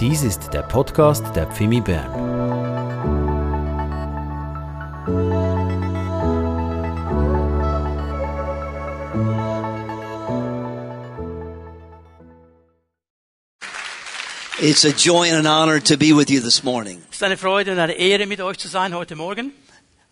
Dies ist der Podcast der Pfimi Bern. It's a joy and an honor to be with you this morning. Es ist eine Freude und eine Ehre, mit euch zu sein heute Morgen.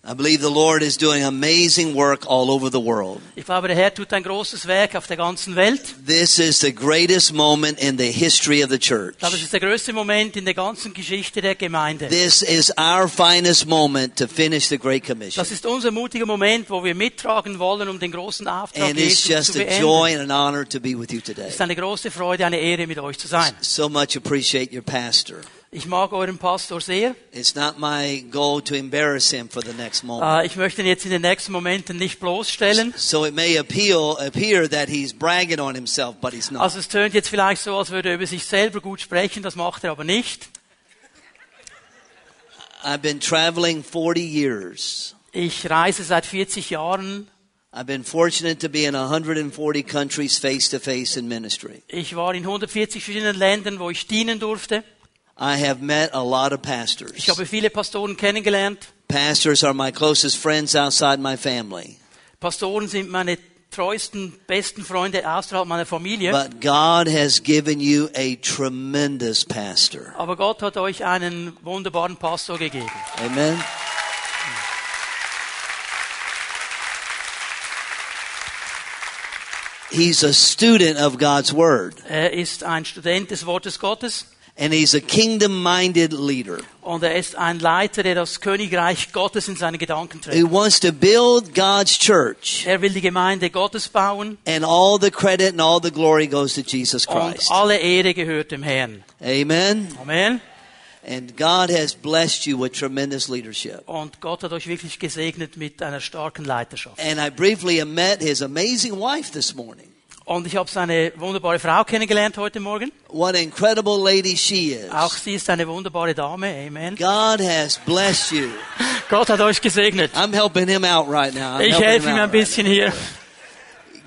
I believe the Lord is doing amazing work all over the world. Ich glaube, der Herr tut ein großes Werk auf der ganzen Welt. This is the greatest moment in the history of the church. Ich glaube, es ist der größte Moment in der ganzen Geschichte der Gemeinde. This is our finest moment to finish the Great Commission. Das ist unser mutiger Moment, wo wir mittragen wollen, um den großen Auftrag And it's Jesus zu just a joy and an honor to be with you today. Es ist eine große Freude, eine Ehre, mit euch zu sein. So much appreciate your pastor. Ich mag euren Pastor sehr. It's not my goal to embarrass him for the next moment. Äh, Ich möchte ihn jetzt in den nächsten Momenten nicht bloßstellen. So it may appeal, appear that he's bragging on himself, but he's not. Also es tönt jetzt vielleicht so, als würde er über sich selber gut sprechen, das macht er aber nicht. I've been traveling 40 years. Ich reise seit 40 Jahren. I've been fortunate to be in 140 countries face to face in ministry. Ich war in 140 verschiedenen Ländern, wo ich dienen durfte. I have met a lot of pastors. Ich habe viele Pastoren kennengelernt. Pastors are my closest friends outside my family. Pastoren sind meine treuesten, besten Freunde außerhalb meiner Familie. But God has given you a tremendous pastor. Aber Gott hat euch einen wunderbaren Pastor gegeben. Amen. He's a student of God's Word, Er ist ein Student des Wortes Gottes and he's a kingdom minded leader und er ist ein Leiter, der das Königreich Gottes in seine Gedanken trägt. wants to build God's church, Er will die Gemeinde Gottes bauen and all the credit and all the glory goes to Jesus und Christ. alle Ehre gehört dem Herrn. Amen. Amen. And God has blessed you with tremendous leadership. Und Gott hat euch wirklich gesegnet mit einer starken Leiterschaft. And I briefly met his amazing wife this morning. Und ich habe seine wunderbare Frau kennengelernt heute Morgen. What an incredible lady she is. Auch sie ist eine wunderbare Dame. Amen. God has blessed you. Gott hat euch gesegnet. I'm helping him out right now. I'm Ich helfe ihm ein bisschen hier.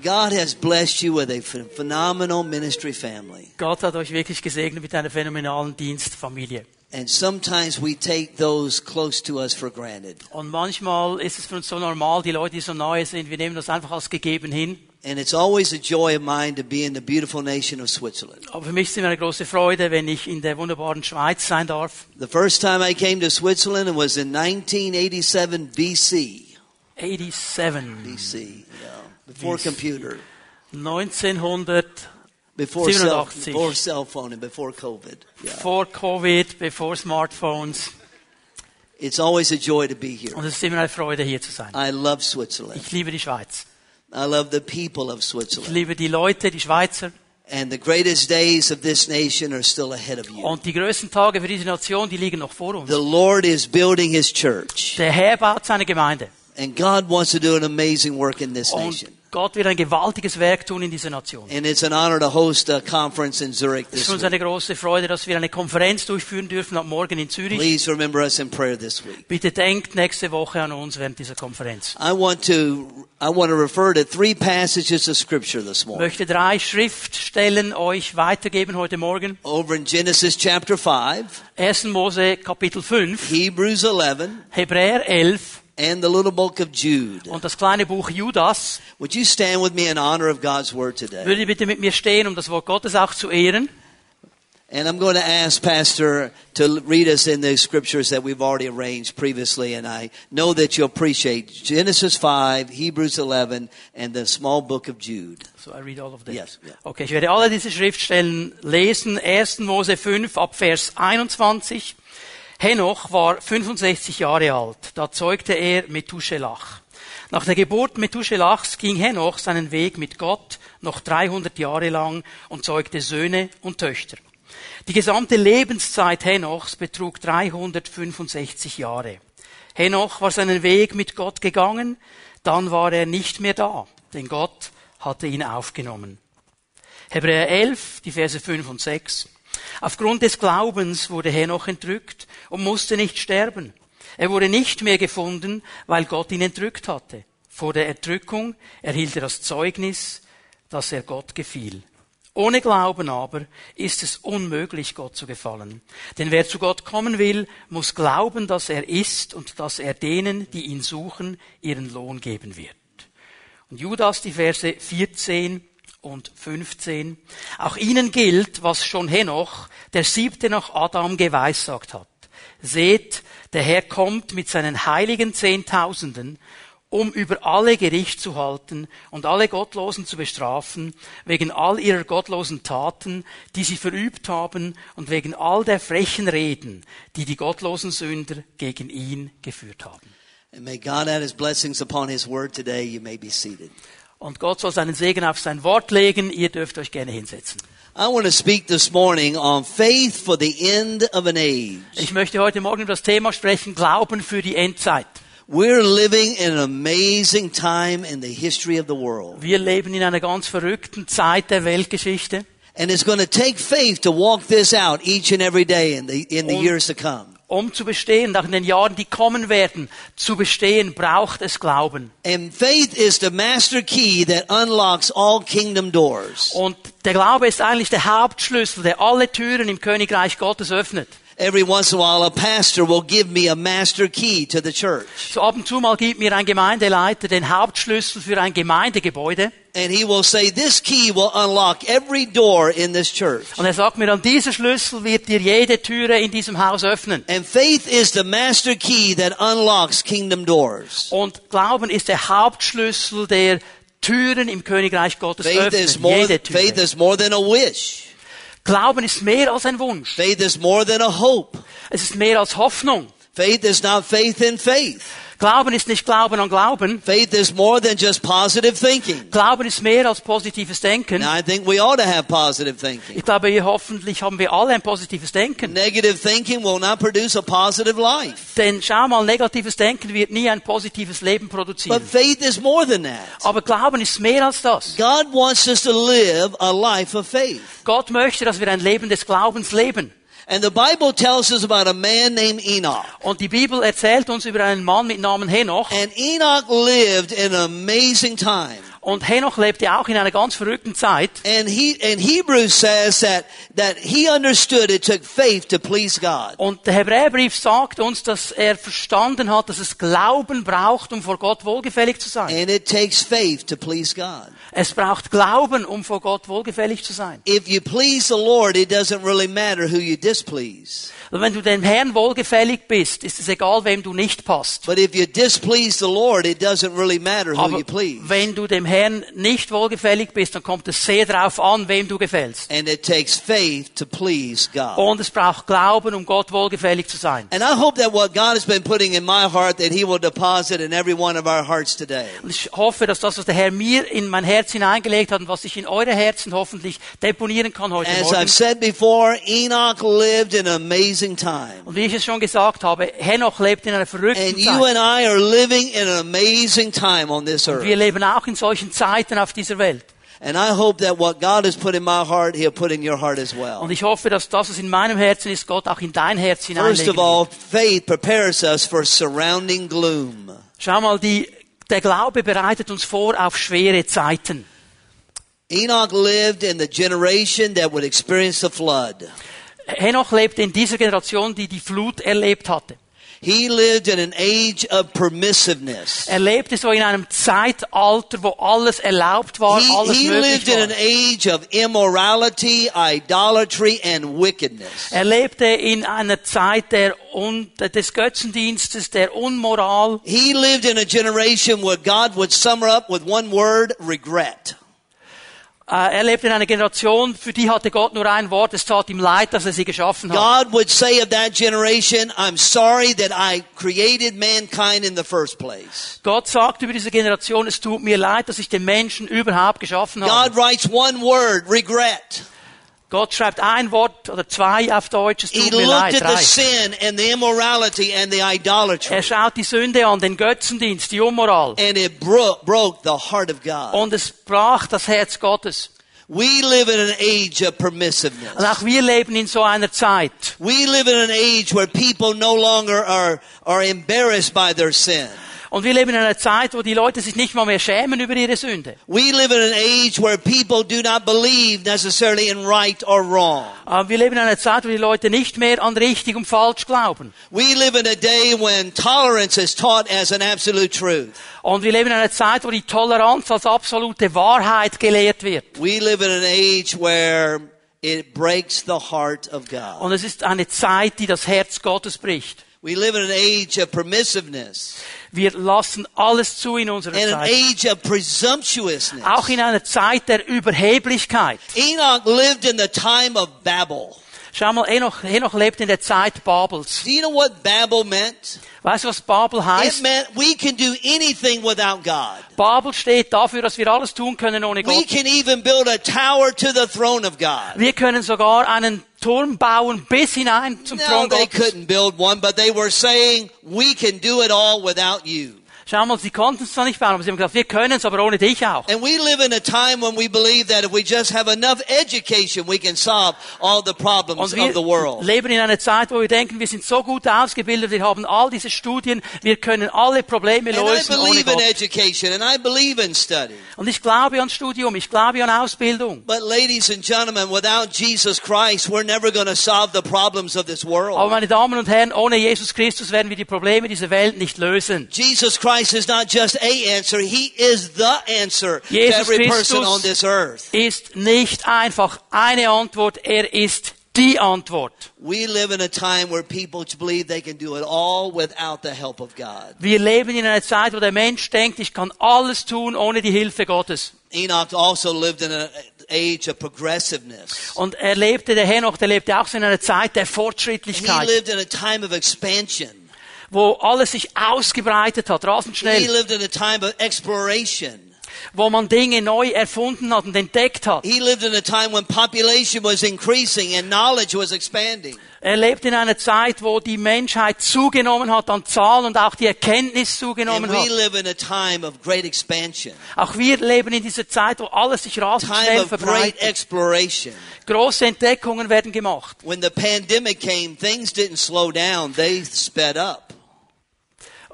God has blessed you with a ph- phenomenal ministry family. Gott hat euch wirklich gesegnet mit einer phänomenalen Dienstfamilie. And sometimes we take those close to us for granted. Und manchmal ist es für uns so normal, die Leute, die so nahe sind, wir nehmen das einfach als gegeben hin. And it's always a joy of mine to be in the beautiful nation of Switzerland. Aber für mich ist immer eine große Freude, wenn ich in der wunderbaren Schweiz sein darf. The first time I came to Switzerland it was in 1987 BC. 87. BC, yeah. Before BC. computer. 1900, Before cell, before cell phone and before COVID. Yeah. vor Covid, bevor Smartphones. It's always a joy to be here. Und es ist immer eine Freude, hier zu sein. I love Switzerland. Ich liebe die Schweiz. I love the people of Switzerland. Ich liebe die Leute, die Schweizer. And the greatest days of this nation are still ahead of you. Und die größten Tage für diese Nation, die liegen noch vor uns. The Lord is building His church. Der Herr baut seine Gemeinde. And God wants to do an amazing work in this Und nation. Gott wird ein gewaltiges Werk tun in dieser Nation. And it's an honor to host a conference in Zurich Es ist this uns week. eine große Freude, dass wir eine Konferenz durchführen dürfen ab morgen in Zürich. Please remember us in prayer this week. Bitte denkt nächste Woche an uns während dieser Konferenz. I want to I want to refer to three passages of scripture this Ich morning. möchte drei Schriftstellen euch weitergeben heute Morgen. Over in Genesis chapter 5, 1. Mose Kapitel 5, Hebrews 11, Hebräer 11 and the little book of Jude. und das kleine Buch Judas. Would you stand with me in honor of God's word today? Würde bitte mit mir stehen, um das Wort Gottes auch zu ehren? And I'm going to ask Pastor to read us in the scriptures that we've already arranged previously, and I know that you appreciate Genesis 5, Hebrews 11, and the small book of Jude. So I read all of them. Yes, yeah. Okay, ich werde alle diese Schriftstellen lesen. 1. Mose 5 ab Vers 21. Henoch war 65 Jahre alt. Da zeugte er Methuselach. Nach der Geburt Methuselachs ging Henoch seinen Weg mit Gott noch 300 Jahre lang und zeugte Söhne und Töchter. Die gesamte Lebenszeit Henochs betrug 365 Jahre. Henoch war seinen Weg mit Gott gegangen, dann war er nicht mehr da, denn Gott hatte ihn aufgenommen. Hebräer 11, die Verse 5 und 6. Aufgrund des Glaubens wurde Henoch entrückt und musste nicht sterben. Er wurde nicht mehr gefunden, weil Gott ihn entrückt hatte. Vor der Entrückung erhielt er das Zeugnis, dass er Gott gefiel. Ohne Glauben aber ist es unmöglich, Gott zu gefallen. Denn wer zu Gott kommen will, muss glauben, dass er ist und dass er denen, die ihn suchen, ihren Lohn geben wird. Und Judas, die Verse 14 und 15. Auch ihnen gilt, was schon Henoch, der siebte nach Adam geweissagt hat. Seht, der Herr kommt mit seinen heiligen Zehntausenden, um über alle Gericht zu halten und alle Gottlosen zu bestrafen, wegen all ihrer gottlosen Taten, die sie verübt haben, und wegen all der frechen Reden, die die gottlosen Sünder gegen ihn geführt haben. And may God add his blessings upon his word today. You may be seated. Und Gott soll seinen Segen auf sein Wort legen. Ihr dürft euch gerne hinsetzen. I want to speak this morning on faith for the end of an age. Ich möchte heute Morgen über das Thema sprechen, Glauben für die Endzeit. We're living in an amazing time in the history of the world. Wir leben in einer ganz verrückten Zeit der Weltgeschichte. And it's going to take faith to walk this out each and every day in the, in the years to come. Um zu bestehen, auch in den Jahren, die kommen werden, zu bestehen, braucht es Glauben. And faith is the master key that unlocks all kingdom doors. Und der Glaube ist eigentlich der Hauptschlüssel, der alle Türen im Königreich Gottes öffnet. Every once in a while, a pastor will give me a master key to the church. So ab und zu mal gibt mir ein Gemeindeleiter den Hauptschlüssel für ein Gemeindegebäude And he will say, this key will unlock every door in this church. und er sagt mir dann, dieser Schlüssel wird dir jede Türe in diesem Haus öffnen. And faith is the master key that unlocks kingdom doors. Und Glauben ist der Hauptschlüssel, der Türen im Königreich Gottes Faith is more, Jede faith is more than a wish. Glauben ist mehr als ein Wunsch. Faith is more than a hope. Es ist mehr als Hoffnung. Faith is not faith in faith. Glauben ist nicht Glauben an Glauben. Faith is more than just positive thinking. Glauben ist mehr als positives Denken. Now, I think we ought to have positive thinking. Ich glaube, hier hoffentlich haben wir alle ein positives Denken. Negative thinking will not produce a positive life. Denn schau mal, negatives Denken wird nie ein positives Leben But produzieren. faith is more than that. Aber Glauben ist mehr als das. God wants us to live a life of faith. Gott möchte, dass wir ein Leben des Glaubens leben. And the Bible tells us about a man named Enoch. Und die Bibel erzählt uns über einen Mann mit Namen Henoch. And Enoch lived in an amazing time. Und Henoch lebte auch in einer ganz verrückten Zeit. And he, and Hebrews says that, that he understood it took faith to please God. Und der Hebräerbrief sagt uns, dass er verstanden hat, dass es Glauben braucht, um vor Gott wohlgefällig zu sein. And it takes faith to please God. Es braucht Glauben, um vor Gott wohlgefällig zu sein. If you please the Lord, it doesn't really matter who you displease. Und wenn du dem Herrn wohlgefällig bist, ist es egal, wem du nicht passt. But if you displease the Lord, it doesn't really matter who Aber you please. wenn du dem Herrn nicht wohlgefällig bist, dann kommt es sehr darauf an, wem du gefällst. And it takes faith to please God. Und es braucht Glauben, um Gott wohlgefällig zu sein. And I hope that what God has been putting in my heart, that He will deposit in every one of our hearts today. Und ich hoffe, dass das, was der Herr mir in mein Herz hineingelegt hat und was ich in eure Herzen hoffentlich deponieren kann heute As Morgen. I've said before, Enoch lived in an amazing time. Und wie ich es schon gesagt habe, Henoch lebt in einer verrückten And you Zeit. and I are living in an amazing time on this Wir earth. leben auch in solchen Zeiten auf dieser Welt. And I hope that what God has put in my heart, He'll put in your heart as well. Und ich hoffe, dass das, was in meinem Herzen ist, Gott auch in dein Herz First hineinlegen of all, faith prepares us for surrounding gloom. Schau mal, die, der Glaube bereitet uns vor auf schwere Zeiten. Enoch lived in the generation that would experience the flood. Henoch lebte in dieser Generation, die die Flut erlebt hatte. He lived in an age of permissiveness. Er lebte so in einem Zeitalter, wo alles erlaubt war, He, alles he möglich lived in an war. age of immorality, idolatry, and wickedness. Er lebte in einer Zeit der Un des Götzendienstes, der Unmoral. He lived in a generation where God would sum her up with one word, regret. Äh, Er lebte in einer Generation, für die hatte Gott nur ein Wort, es tat ihm leid, dass er sie geschaffen hat. God would say of that generation, I'm sorry that I created mankind in the first place. Gott sagt über diese Generation, es tut mir leid, dass ich den Menschen überhaupt geschaffen God habe. writes one word, regret. Gott schreibt ein Wort oder zwei auf Deutsch, es He mir looked leid, at the sin and the immorality and the idolatry. Er schaut die Sünde an, den Götzendienst, die Unmoral. And it broke, broke the heart of God. Und es brach das Herz Gottes. We live in an age of Und permissiveness. auch wir leben in so einer Zeit. We live in an age where people no longer are, are embarrassed by their sin. Und wir leben in einer Zeit, wo die Leute sich nicht mal mehr schämen über ihre Sünde. We live in an age where people do not believe necessarily in right or wrong. Aber wir leben in einer Zeit, wo die Leute nicht mehr an richtig und falsch glauben. We live in a day when tolerance is taught as an absolute truth. Und wir leben in einer Zeit, wo die Toleranz als absolute Wahrheit gelehrt wird. We live in an age where it breaks the heart of God. Und es ist eine Zeit, die das Herz Gottes bricht. We live in an age of permissiveness Wir lassen alles zu in unserer an Zeit. age of presumptuousness. Auch in einer Zeit der Überheblichkeit. Enoch lived in the time of Babel. Schau mal, Enoch, Enoch lebt in der Zeit Babels. Do you know what Babel meant? Weißt du, was Babel It heißt? meant we can do anything without God. Babel steht dafür, dass wir alles tun können ohne We Gott. can even build a tower to the throne of God. Wir können sogar einen Turm bauen bis hinein zum No, Thron they Gottes. couldn't build one, but they were saying, we can do it all without you. Schau mal, sie konnten es zwar nicht bauen, aber sie haben gesagt, wir können es, aber ohne dich auch. And we live in a time when we believe that if we just have enough education, we can solve all the problems Und wir of the world. leben in einer Zeit, wo wir denken, wir sind so gut ausgebildet, wir haben all diese Studien, wir können alle Probleme And I lösen believe in education and I believe in study. Und ich glaube an Studium, ich glaube an Ausbildung. But ladies and gentlemen, without Jesus Christ, we're never going to solve the problems of this Aber world. meine Damen und Herren, ohne Jesus Christus werden wir die Probleme dieser Welt nicht lösen. Jesus Christ is not just a answer, He is the answer to Jesus every person Christus on this earth. Ist nicht einfach eine Antwort, er ist die Antwort. We live in a time where people believe they can do it all without the help of God. Wir leben in einer Zeit, wo der Mensch denkt, ich kann alles tun ohne die Hilfe Gottes. Enoch also lived in an age of progressiveness. Und er lebte, der Henoch, der lebte auch in einer Zeit der Fortschrittlichkeit. He lived in a time of expansion. Wo alles sich ausgebreitet hat, rasend He schnell, lived in a time of exploration. wo man Dinge neu erfunden hat und entdeckt hat. He lived in a time when population was increasing and knowledge was expanding. Er lebt in einer Zeit, wo die Menschheit zugenommen hat an Zahl und auch die Erkenntnis zugenommen we hat. live in a time of great expansion. Auch wir leben in dieser Zeit, wo alles sich rasend schnell verbreitet. Große Entdeckungen werden gemacht. When the pandemic came, things didn't slow down, they sped up.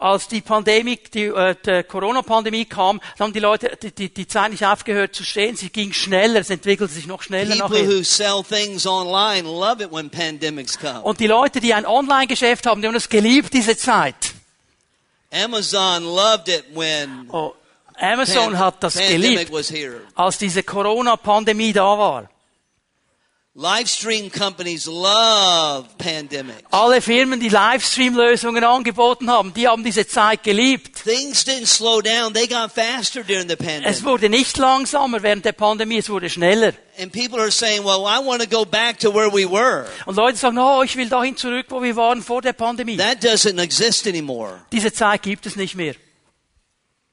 Als die Pandemie, die, äh, die Corona-Pandemie kam, dann haben die Leute die, die, die Zeit nicht aufgehört zu stehen. Sie ging schneller, es entwickelte sich noch schneller People who sell things online love it when pandemics come. Und die Leute, die ein Online-Geschäft haben, die haben es geliebt, diese Zeit. Amazon loved it when Oh, Amazon pan- hat das pandemic geliebt, als diese Corona-Pandemie da war. Live stream companies love pandemics. Alle Firmen, die Livestream-Lösungen angeboten haben, die haben diese Zeit geliebt. Things didn't slow down, they got faster during the Es pandemic. wurde nicht langsamer während der Pandemie, es wurde schneller. And people are saying, well, I want to go back to where we were. Und Leute sagen, oh, ich will dahin zurück, wo wir waren vor der Pandemie. That doesn't exist anymore. Diese Zeit gibt es nicht mehr.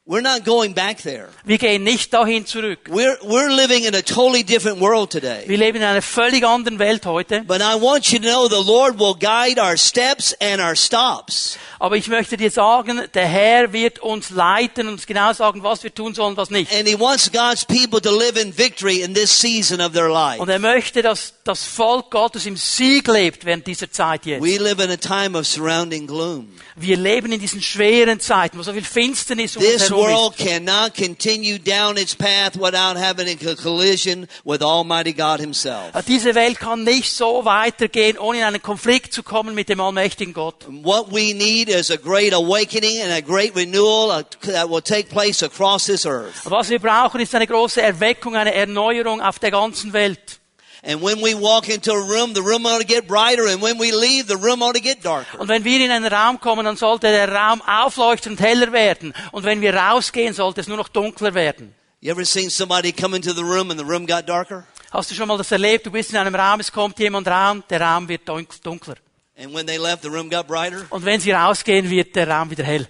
We're not going back there. Wir gehen nicht dahin zurück. We're, we're living in a totally different world today. Wir leben in einer völlig anderen Welt heute. But I want you to know the Lord will guide our steps and our stops. Aber ich möchte dir sagen, der Herr wird uns leiten und uns genau sagen, was wir tun sollen, was nicht. And He wants God's people to live in victory in this season of their life. Und er möchte, dass das Volk Gottes im Sieg lebt während dieser Zeit jetzt. We live in a time of surrounding gloom. Wir leben in diesen schweren Zeiten, wo so viel Finsternis um uns This herum world ist. cannot continue down its path without having a collision with Almighty God Himself. Diese Welt kann nicht so weitergehen, ohne in einen Konflikt zu kommen mit dem allmächtigen Gott. What we need is a great awakening and a great renewal uh, that will take place across this earth. Was wir brauchen, ist eine große Erweckung, eine Erneuerung auf der ganzen Welt. And when we walk into a room, the room ought to get brighter, and when we leave, the room ought to get darker. Und wenn wir in einen Raum kommen, dann sollte der Raum aufleuchten und heller werden. Und wenn wir rausgehen, sollte es nur noch dunkler werden. You ever seen somebody come into the room and the room got darker? Hast du schon mal das erlebt? Du bist in einem Raum, es kommt jemand rein, der Raum wird dunk- dunkler. And when they left, the room got brighter? Und wenn sie rausgehen, wird der Raum wieder hell.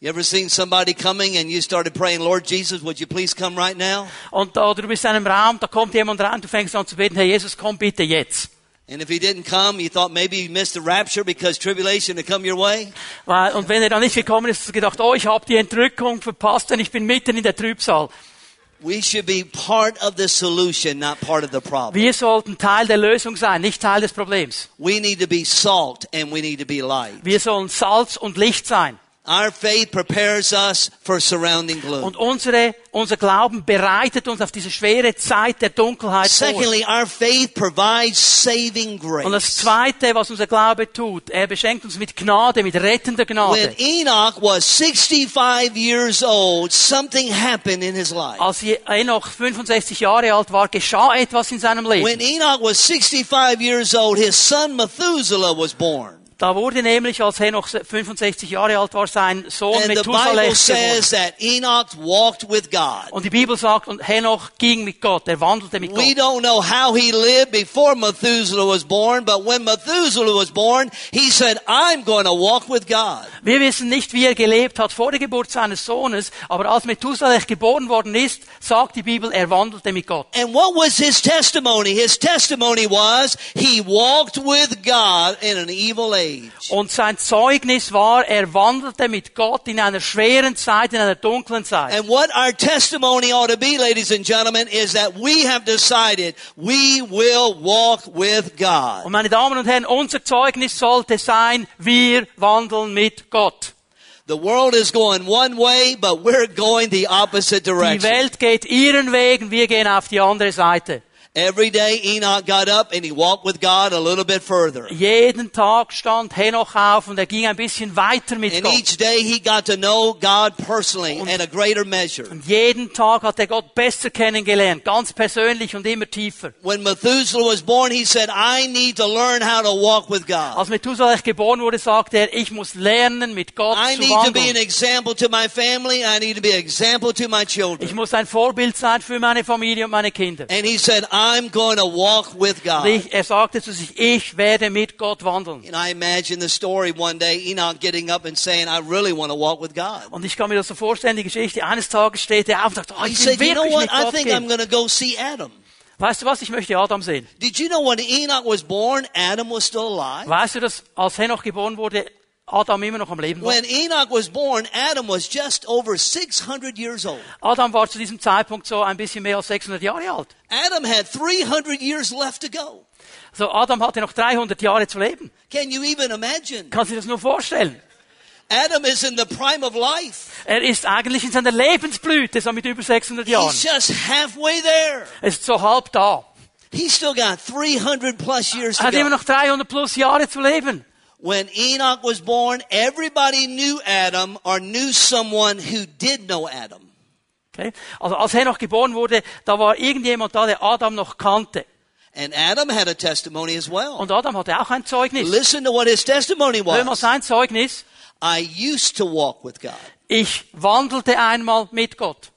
You ever seen somebody coming and you started praying, Lord Jesus, would you please come right now? Und da, du bist in einem Raum, da kommt jemand rein, du fängst an zu beten, Herr Jesus, komm bitte jetzt. And if he didn't come, you thought maybe you missed the rapture because tribulation had come your way? Weil- Und wenn er dann nicht gekommen ist, hast du gedacht, oh, ich habe die Entrückung verpasst, denn ich bin mitten in der Trübsal. We should be part of the solution, not part of the problem. Wir sollten Teil der Lösung sein, nicht Teil des Problems. We need to be salt and we need to be light. Wir sollen Salz und Licht sein. Our faith prepares us for surrounding gloom. Und unsere, unser Glauben bereitet uns auf diese schwere Zeit der Dunkelheit vor. Secondly, our faith provides saving Und das grace. Zweite, was unser Glaube tut, er beschenkt uns mit Gnade, mit rettender When Gnade. Enoch was 65 years old, something happened in his life. Als Enoch 65 Jahre alt war, geschah etwas in seinem When Leben. Enoch was 65 years old, his son Methuselah was born. Da wurde nämlich, als Henoch 65 Jahre alt war, sein Sohn says geboren. Und die Bibel sagt, und Henoch ging mit Gott, er wandelte mit We Gott. don't know how he lived before Methuselah was born, but when Methuselah was born, he said, I'm going to walk with God. Wir wissen nicht, wie er gelebt hat vor der Geburt seines Sohnes, aber als Methuselah geboren worden ist, sagt die Bibel, er wandelte mit Gott. And what was his testimony? His testimony was he walked with God in an evil age. Und sein Zeugnis war, er wandelte mit Gott in einer schweren Zeit, in einer dunklen Zeit. And what our testimony ought to be, ladies and gentlemen, is that we have decided we will walk with God. Und meine Damen und Herren, unser Zeugnis sollte sein, wir wandeln mit Gott. The world is going one way, but we're going the opposite Die direction. Welt geht ihren Weg, wir gehen auf die andere Seite. Every day Enoch got up and he walked with God a little bit further. Jeden Tag stand Henoch auf und er ging ein bisschen weiter mit And Gott. each day he got to know God personally in a greater measure. Und jeden Tag hat er Gott besser kennengelernt, ganz persönlich und immer tiefer. When Methuselah was born, he said, I need to learn how to walk with God. Als Methuselah geboren wurde, sagte er, ich muss lernen, mit Gott I zu need to be an example to my family. I need to be an example to my children. Ich muss ein Vorbild sein für meine Familie und meine Kinder. And he said, I'm going to walk with God. Er sagte zu sich, ich werde mit Gott wandeln. And I imagine the story one day, Enoch getting up and saying, I really want to walk with God. Und ich kann mir das so vorstellen, die Geschichte, eines Tages steht er auf und sagt, oh, ich will said, you know wirklich what? mit I Gott think I'm gehen. going to go see Adam. Weißt du was, ich möchte Adam sehen. Did you know when Enoch was born, Adam was still alive? Weißt du, dass als Henoch geboren wurde, Adam immer noch am Leben war? When Enoch was born, Adam was just over 600 years old. Adam war zu diesem Zeitpunkt so ein bisschen mehr als 600 Jahre alt. Adam had 300 years left to go. So Adam hatte noch 300 Jahre zu leben. Can you even imagine? Kannst du dir das nur vorstellen? Adam is in the prime of life. Er ist eigentlich in seiner Lebensblüte, so mit über 600 Jahren. He's just halfway there. Er ist so halb da. He's still got 300 plus years Er hat immer noch 300 plus Jahre zu leben. When Enoch was born, everybody knew Adam or knew someone who did know Adam. Okay? Also als Henoch geboren wurde, da war irgendjemand da, der Adam noch kannte. And Adam had a testimony as well. Und Adam hatte auch ein Zeugnis. Listen to what his testimony was. Hör mal sein Zeugnis. I used to walk with God. Ich wandelte einmal mit Gott.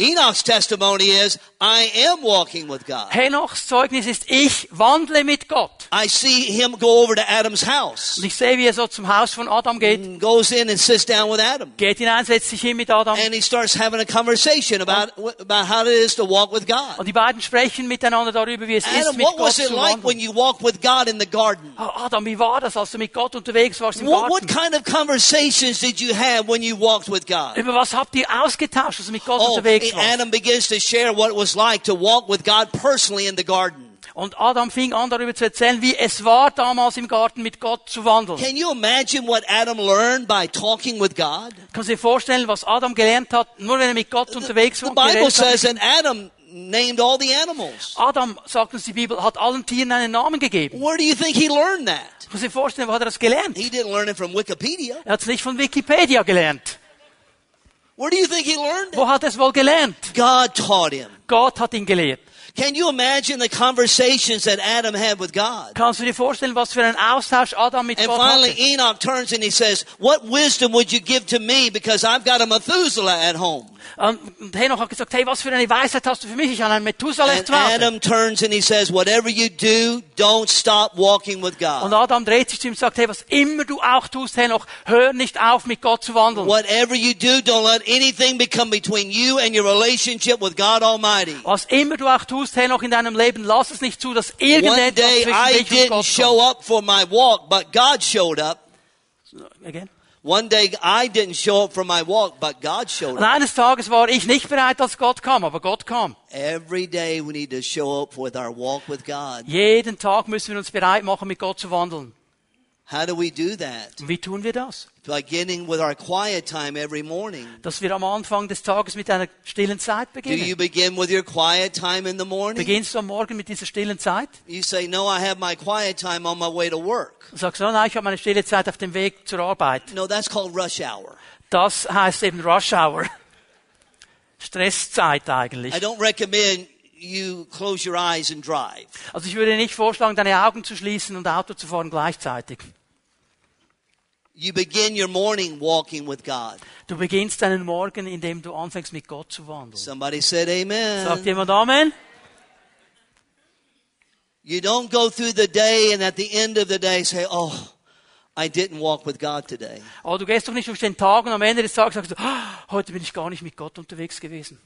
Enoch's testimony is, I am walking with God. Henochs Zeugnis ist, ich wandle mit Gott. I see him go over to Adam's house. Und ich sehe, wie er so zum Haus von Adam geht. and Goes in and sits down with Adam. Geht hinein, setzt sich hin mit Adam. And he starts having a conversation about, about how it is to walk with God. Und die beiden sprechen miteinander darüber, wie es ist, Adam, mit what Gott was it zu like when you walked with God in the garden? Oh, Adam, wie war das, als du mit Gott unterwegs warst im What, what kind of conversations did you have when you walked with God? Über was habt ihr ausgetauscht, als du mit Gott Oh, unterwegs warst? Adam begins to share what it was like to walk with God personally in the garden. Und Adam fing an, darüber zu erzählen, wie es war, damals im Garten mit Gott zu wandeln. Can you imagine what Adam learned by talking with God? Kannst du dir vorstellen, was Adam gelernt hat, nur wenn er mit Gott unterwegs The war? und Bible says that Adam named all the animals. Adam, sagt uns die Bibel, hat allen Tieren einen Namen gegeben. Where do you think he learned that? Kannst du dir vorstellen, wo hat er das gelernt? He didn't learn it from Wikipedia. Er hat es nicht von Wikipedia gelernt. Where do you think he learned it? Wo hat er es wohl gelernt? God taught him. Gott hat ihn gelehrt. Can you imagine the conversations that Adam had with God? Kannst du dir vorstellen, was für einen Austausch Adam mit And Gott finally, hatte? Enoch turns and he says, What wisdom would you give to me because I've got a Methuselah at home? Und Henoch hat gesagt, hey, was für eine Weisheit hast du für mich? Ich habe einen Methuselah zu Hause. Adam turns and he says, Whatever you do, don't stop walking with God." Und. Adam dreht sich zu ihm und sagt, hey, was immer du auch tust, Henoch, hör nicht auf, mit Gott zu wandeln. Whatever you do, don't let anything become between you and your relationship with God Almighty. Was immer du auch tust, Henoch, in deinem Leben, lass es nicht zu, dass irgendetwas zwischen dich und Gott show up for my walk, but God showed up. kommt. Again. One day I didn't show up for my walk, but God showed Und eines Tages war ich nicht bereit, als Gott kam, aber Gott kam. Every day we need to show up with our walk with God. Jeden Tag müssen wir uns bereit machen, mit Gott zu wandeln. How do we do that? Wie tun wir das? By getting with our quiet time every morning. Dass wir am Anfang des Tages mit einer stillen Zeit Do you beginnen. begin with your quiet time in the morning? Beginnst du am Morgen mit dieser stillen Zeit? You say, No, I have my quiet time on my way to work. Sagst, oh nein, ich habe meine stille Zeit auf dem Weg zur Arbeit. No, that's called rush hour. Das heißt eben Rush Hour. Stresszeit eigentlich. I don't recommend you close your eyes and drive. Also ich würde nicht vorschlagen, deine Augen zu schließen und Auto zu fahren gleichzeitig. You begin your morning walking with God. Du beginnst deinen Morgen, indem du anfängst mit Gott zu wandeln. Somebody said amen. Sagt jemand Amen? You don't go through the day and at the end of the day say, Oh, I didn't walk with God today. Aber du gehst doch nicht durch den Tag und am Ende des Tages sagst du, "Ah, heute bin ich gar nicht mit Gott unterwegs gewesen.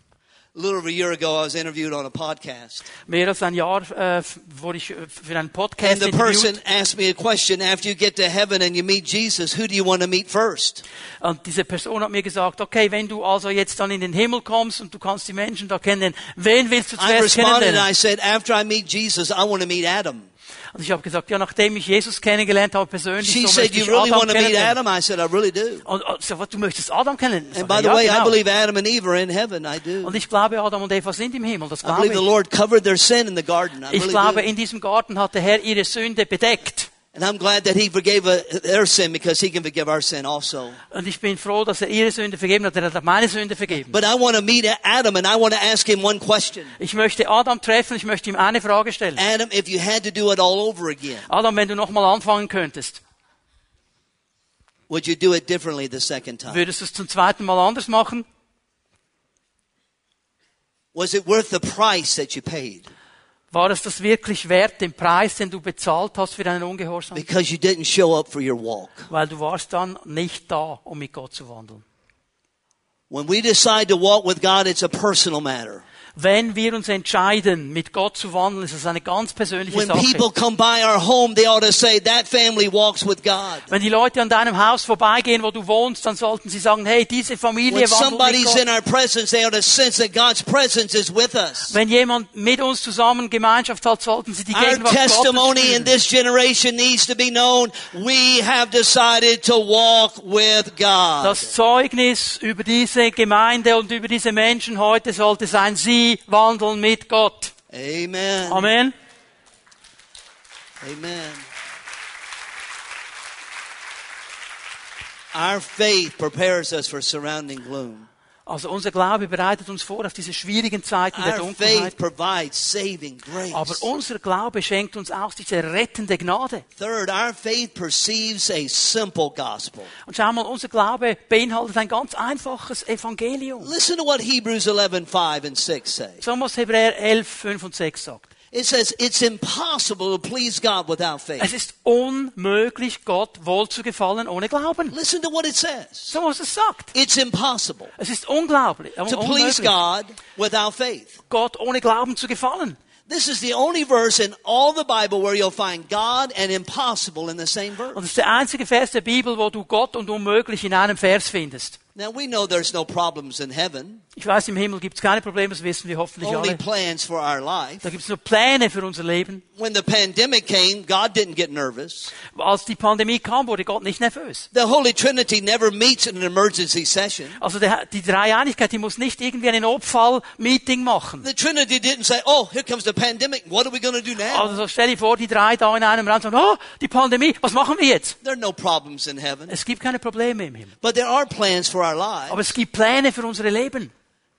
A little over a year ago, I was interviewed on a podcast. Mehr als ein Jahr äh, wurde ich äh, für einen Podcast And the person asked me a question after you get to heaven and you meet Jesus, who do you want to meet first? Und diese Person hat mir gesagt, okay, wenn du also jetzt dann in den Himmel kommst und du kannst die Menschen da kennen, wen willst du I responded and kennenlernen? I said, after I meet Jesus, I want to meet Adam. Und ich habe gesagt, ja, nachdem ich Jesus kennengelernt habe persönlich, She so said, möchte you ich really Adam want to meet kennenlernen. Adam? I said, I really do. Und und so, was, du möchtest Adam kennenlernen? And Sag by ich, the ja, way, I genau. believe Adam and Eve are in heaven. I do. Und ich glaube, Adam und Eva sind im Himmel, das I glaube believe the ich. Lord covered their sin in the garden. I Ich really glaube, do. in diesem Garten hat der Herr ihre Sünde bedeckt. And I'm glad that He forgave uh, their sin because He can forgive our sin also. Und ich bin froh, dass er ihre Sünde vergeben hat. Er hat auch meine Sünde vergeben. But I want to meet Adam and I want to ask him one question. Ich möchte Adam treffen, ich möchte ihm eine Frage stellen. Adam, if you had to do it all over again, Adam, wenn du nochmal anfangen könntest, would you do it differently the second time? würdest du es zum zweiten Mal anders machen? Was it worth the price that you paid? War es das wirklich wert, den Preis, den du bezahlt hast für deinen Ungehorsam? Because you didn't show up for your walk. Weil du warst dann nicht da, um mit Gott zu wandeln. When we decide to walk with God, it's a personal matter. Wenn wir uns entscheiden, mit Gott zu wandeln, ist es eine ganz persönliche When Sache. people come by our home, they ought to say, that family walks with God. Wenn die Leute an deinem Haus vorbeigehen, wo du wohnst, dann sollten sie sagen, hey, diese Familie When wandelt mit somebody's Gott. in our presence, they ought to sense that God's presence is with us. Wenn jemand mit uns zusammen Gemeinschaft hat, sollten sie die Our Gegenwart testimony Gottes in spüren. this generation needs to be known. We have decided to walk with God. Das Zeugnis über diese Gemeinde und über diese Menschen heute sollte sein, sie wandeln mit Gott. Amen. Amen. Amen. Our faith prepares us for surrounding gloom. Also unser Glaube bereitet uns vor auf diese schwierigen Zeiten der Dunkelheit. Aber unser Glaube schenkt uns auch diese rettende Gnade. Third, our faith perceives a simple gospel. Und schau mal, unser Glaube beinhaltet ein ganz einfaches Evangelium. Listen to what Hebrews 11, 5 and 6 say. So was Hebräer 11, 5 und 6 sagt. It says, it's impossible to please God without Es faith. ist unmöglich, Gott wohl zu gefallen ohne Glauben. Listen to what it says. So was es sagt. It's impossible Es ist unglaublich, to please God without faith. Gott ohne Glauben zu gefallen. This is the only verse in all the Bible where you'll find God and impossible in the same verse. Und es ist der einzige Vers der Bibel, wo du Gott und unmöglich in einem Vers findest. Now we know there's no problems in heaven, Ich weiß, im Himmel gibt es keine Probleme, das wissen wir hoffentlich only alle. plans for our life. Da gibt es nur Pläne für unser Leben. When the pandemic came, God didn't get nervous. Als die Pandemie kam, wurde Gott nicht nervös. The Holy Trinity never meets in an emergency session. Also der, die Dreieinigkeit, die muss nicht irgendwie ein Notfall-Meeting machen. The Trinity didn't say, oh, here comes the pandemic. What are we going to do now? Also so stell dir vor, die drei da in einem Raum sagen, oh, die Pandemie, was machen wir jetzt? There are no problems in heaven. Es gibt keine Probleme im Himmel. But there are plans for our lives. Aber es gibt Pläne für unsere Leben.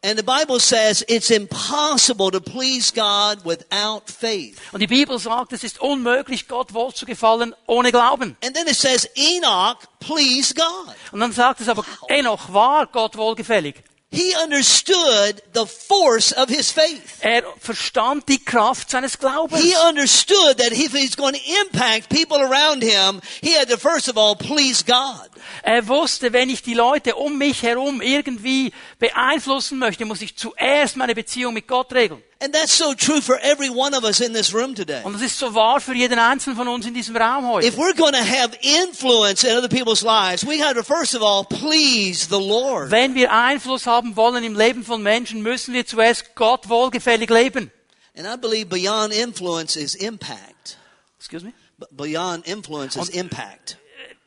And the Bible says it's impossible to please God without faith. Und die Bibel sagt, es ist unmöglich, Gott wohl zu gefallen ohne Glauben. And then it says Enoch pleased God. Und dann sagt es aber, Enoch war Gott wohlgefällig. He understood the force of his faith. Er verstand die Kraft seines Glaubens. He understood that if he's going to impact people around him, he had to first of all please God. Er wusste, wenn ich die Leute um mich herum irgendwie beeinflussen möchte, muss ich zuerst meine Beziehung mit Gott regeln. And that's so true for every one of us in this room today. Und das ist so wahr für jeden Einzelnen von uns in diesem Raum heute. If we're going to have influence in other people's lives, we have to first of all please the Lord. Wenn wir Einfluss haben wollen im Leben von Menschen, müssen wir zuerst Gott wohlgefällig leben. And I believe beyond influence is impact. Excuse me? Beyond influence is impact.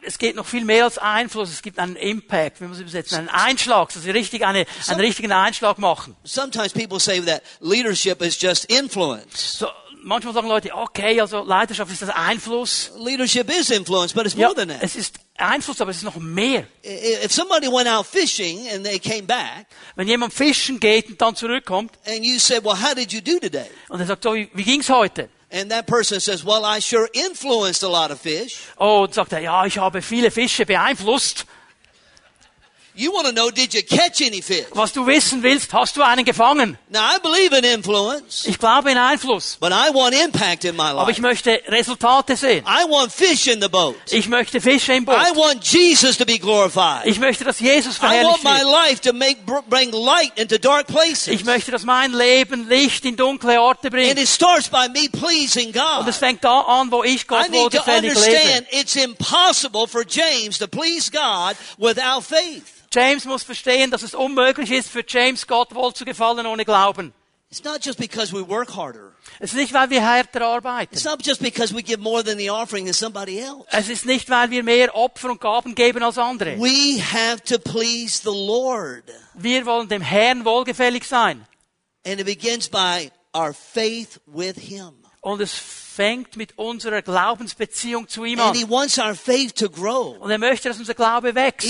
Es geht noch viel mehr als Einfluss. Es gibt einen Impact, wie man es übersetzen, einen Einschlag, dass sie richtig eine, einen richtigen Einschlag machen. Sometimes people say that leadership is just influence. So, manchmal sagen Leute, okay, also Leidenschaft ist das Einfluss. Leadership is influence, but it's Ja, more than that. es ist Einfluss, aber es ist noch mehr. If somebody went out fishing and they came back Wenn jemand fischen geht und dann zurückkommt and you said, well, how did you do today? und er sagt, so, wie, wie ging's heute? And that person says, well, I sure influenced a lot of fish. Oh, und sagt er, ja, ich habe viele Fische beeinflusst. You want to know, did you catch any fish? Was du wissen willst, hast du einen gefangen? Now, I believe in influence, Ich glaube in Einfluss. but I want impact in my life. Aber ich möchte Resultate sehen. I want fish in the boat. Ich möchte Fische im Boot. I want Jesus to be glorified. Ich möchte, dass Jesus I verherrlicht want my wird. life to make bring light into dark places. Ich möchte, dass mein Leben Licht in dunkle Orte bringt. And it starts by me pleasing God. Und es fängt da an, wo ich I Gott need to understand lebe. it's impossible for James to please God without faith. James muss verstehen, dass es unmöglich ist, für James Gott wohl zu gefallen ohne Glauben. It's not just because we work harder. Es ist nicht, weil wir härter arbeiten. It's not just because we give more than the offering than somebody else. Es ist nicht, weil wir mehr Opfer und Gaben geben als andere. We have to please the Lord. Wir wollen dem Herrn wohlgefällig sein. And it begins by our faith with Him. Und es fängt mit unserer Glaubensbeziehung zu ihm an. Und er möchte, dass unser Glaube wächst.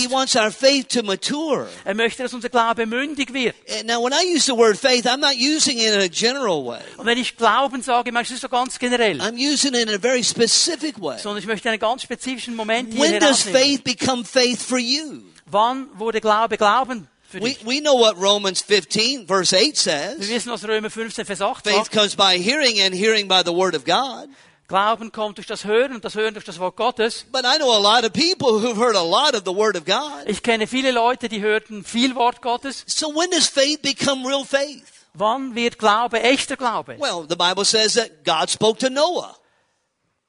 Er möchte, dass unser Glaube mündig wird. Now, when I use the word faith, I'm not using it in a general way. Und wenn ich Glauben sage, meine ich es so ganz generell. I'm using it in a very specific way. Sondern ich möchte einen ganz spezifischen Moment hier When does faith become faith for you? Wann wurde Glaube Glauben We, we know what Romans 15 verse 8 Wir says. wissen, was Römer 15, Vers 8 Faith sagt. comes by hearing and hearing by the word of God. Glauben kommt durch das Hören und das Hören durch das Wort Gottes. But I know a lot of people who've heard a lot of the word of God. Ich kenne viele Leute, die hörten viel Wort Gottes. So when does faith become real faith? Wann wird Glaube echter Glaube? Well, the Bible says that God spoke to Noah.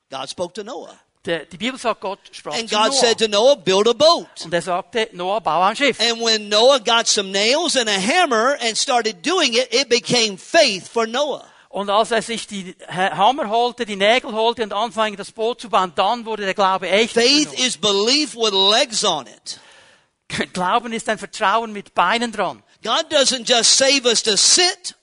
God spoke to Noah. Die Bibel sagt, Gott sprach And zu God said to Noah, build a boat. Und er sagte, Noah, bau ein Schiff. And when Noah got some nails and a hammer and started doing it, it became faith for Noah. Und als er sich die Hammer holte, die Nägel holte und anfing, das Boot zu bauen, dann wurde der Glaube echt. Faith is belief with legs on it. Glauben ist ein Vertrauen mit Beinen dran. God doesn't just save us to sit.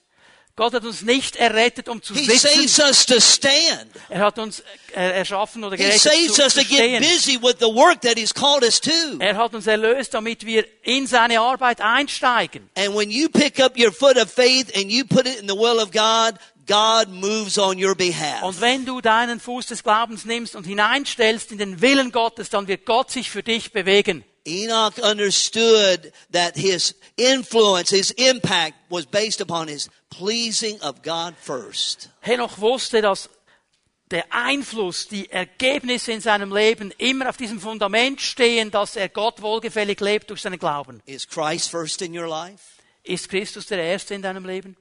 Gott hat uns nicht errettet, um zu He saves sitzen. us to stand. Er hat uns äh, erschaffen oder He gerettet saves zu, us zu to get stehen. busy with the work that He's called us to. Er hat uns erlöst, damit wir in seine Arbeit einsteigen. And when you pick up your foot of faith and you put it in the will of God, God moves on your behalf. Und wenn du deinen Fuß des Glaubens nimmst und hineinstellst in den Willen Gottes, dann wird Gott sich für dich bewegen. Enoch understood that his influence, his impact was based upon his pleasing of God first. Henoch wusste, dass der Einfluss, die Ergebnisse in seinem Leben immer auf diesem Fundament stehen, dass er Gott wohlgefällig lebt durch seinen Glauben. Is Christ first in your life? Ist Christus der Erste in deinem Leben?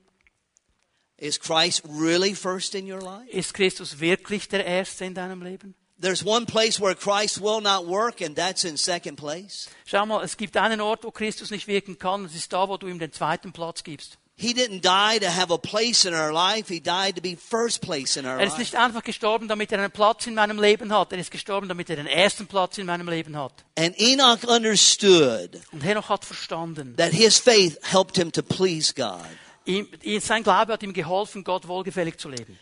Is Christ really first in your life? Ist Christus wirklich der Erste in deinem Leben? There's one place where Christ will not work, and that's in second place. Schau mal, es gibt einen Ort, wo Christus nicht wirken kann, es ist da, wo du ihm den zweiten Platz gibst. He didn't die to have a place in our life. He died to be first place in our Er ist life. nicht einfach gestorben, damit er einen Platz in meinem Leben hat, er ist gestorben, damit er den ersten Platz in meinem Leben hat. And Enoch understood Und Henoch hat verstanden, that his faith helped him to please God. ihm, sein Glaube hat ihm geholfen, Gott wohlgefällig zu leben.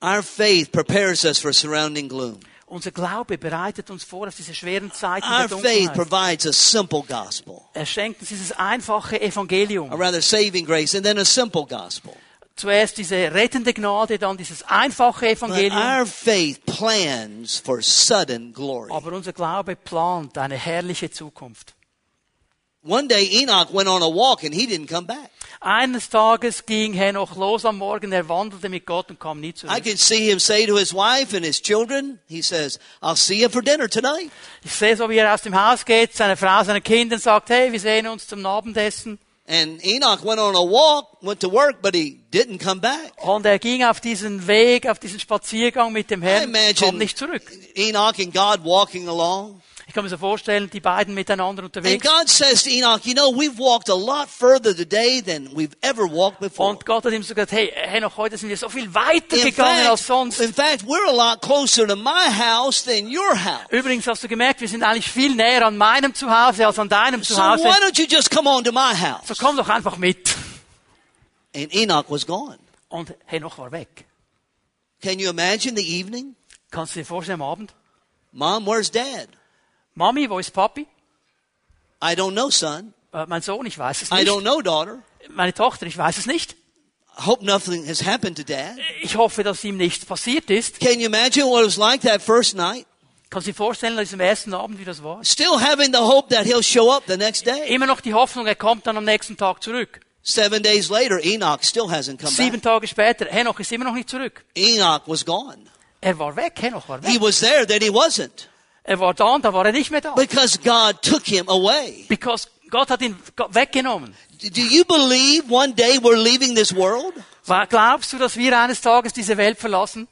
Our faith prepares us for surrounding gloom. Unser Glaube bereitet uns vor auf diese schweren Zeiten Our der faith provides a simple gospel, Er schenkt uns dieses einfache Evangelium. a rather saving grace, and then a simple gospel. Zuerst diese rettende Gnade, dann dieses einfache But Evangelium. our faith plans for sudden glory. Aber unser Glaube plant eine herrliche Zukunft. One day Enoch went on a walk and he didn't come back. Eines Tages ging Henoch los am Morgen, er wandelte mit Gott und kam nie I zurück. could see him say to his wife and his children, he says, I'll see you for dinner tonight. Ich sehe so, wie er aus dem Haus geht, seine Frau, seine Kinder sagt, hey, wir sehen uns zum Abendessen. And Enoch went on a walk, went to work, but he didn't come back. Und er ging auf diesen Weg, auf diesen Spaziergang mit dem I Herrn, kam imagine nicht zurück. Enoch and God walking along. Ich kann mir so vorstellen, die beiden miteinander And. God says to Enoch, you know, we've walked a lot further today than we've ever walked before. Und Gott hat ihm so gesagt, hey, Henoch, heute sind wir so viel weiter In gegangen als fact, sonst. in fact, we're a lot closer to my house than your house. Übrigens hast du gemerkt, wir sind eigentlich viel näher an meinem Zuhause als an deinem So why don't you just come on to my house? So komm doch einfach mit. And Enoch was gone. Und Henoch war weg. Can you imagine the evening? Kannst du dir vorstellen am Abend? Mom, where's dad? Mami, wo ist Papi? I don't know, son. Äh, mein Sohn, ich weiß es I nicht. don't know, daughter. Meine Tochter, ich weiß es nicht. I hope nothing has happened to dad. Ich hoffe, dass ihm nichts passiert ist. Can you imagine what it was like that first night? Kannst du dir vorstellen, an diesem ersten Abend, wie das war? Still having the hope that he'll show up the next day. Immer noch die Hoffnung, er kommt dann am nächsten Tag zurück. Seven days later, Enoch still hasn't come Sieben back. Tage später, Henoch ist immer noch nicht zurück. Enoch was gone. Er war weg, Henoch war He weg. was there, then he wasn't. Er war da und da war er nicht mehr da. Because God took him away. Because Gott hat ihn weggenommen. Do you believe one day we're leaving this world? Glaubst du, dass wir eines Tages diese Welt verlassen?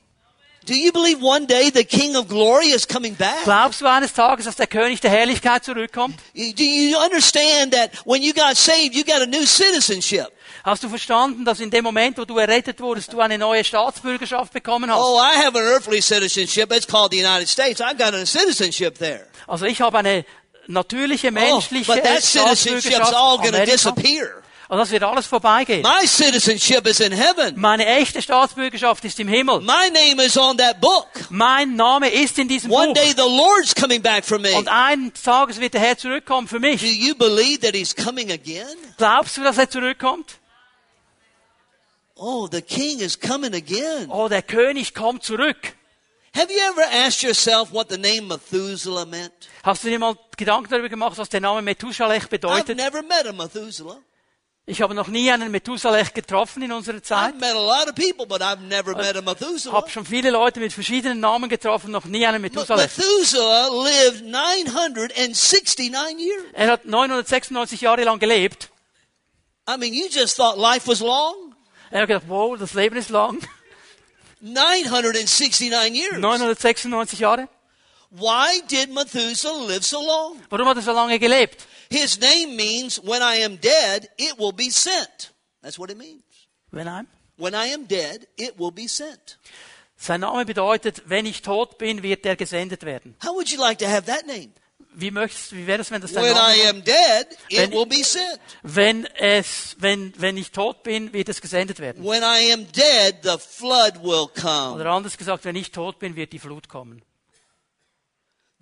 Do you believe one day the King of Glory is coming back? Glaubst du eines Tages, dass der König der Herrlichkeit zurückkommt? Do you understand that when you got saved, you got a new citizenship? Hast du verstanden, dass in dem Moment, wo du errettet wurdest, du eine neue Staatsbürgerschaft bekommen hast? Oh, I have an earthly citizenship. It's called the United States. I've got a citizenship there. Also ich habe eine natürliche, Oh, menschliche but that citizenship's all going to disappear. Und das wird alles vorbeigehen. My citizenship is in heaven. Meine echte Staatsbürgerschaft ist im Himmel. My name is on that book. Mein Name ist in diesem One Buch. day the Lord's coming back for me. Und eines Tages wird der Herr zurückkommen für Do mich. you believe that He's coming again? Glaubst du, dass er zurückkommt? Oh, the King is coming again. Oh, der König kommt zurück. Have you ever asked yourself what the name Methuselah meant? Hast du dir mal Gedanken darüber gemacht, was der Name Methusalech I've bedeutet? never met a Methuselah. Ich habe noch nie einen Methusalech getroffen in unserer Zeit. I've I've a Methuselah. habe schon viele Leute mit verschiedenen Namen getroffen, noch nie einen But Methusalech. Methuselah lived 969 years. Er hat 996 Jahre lang gelebt. I mean, you just thought life was long? Er hat gedacht, wow, das Leben ist lang. 969 years. 996 Jahre. Why did Methuselah live so long? Warum hat er so lange gelebt? His name means when I am dead, it will be sent. That's what it means. Wenn ein? When I am dead, it will be sent. Sein Name bedeutet, wenn ich tot bin, wird er gesendet werden. How would you like to have that name? Wie möchtest, wie wäre es, wenn das dein When Name I am dead, it Wenn- will be sent. Wenn es, wenn, wenn ich tot bin, wird es gesendet werden. When I am dead, the flood will come. Oder anders gesagt, wenn ich tot bin, wird die Flut kommen.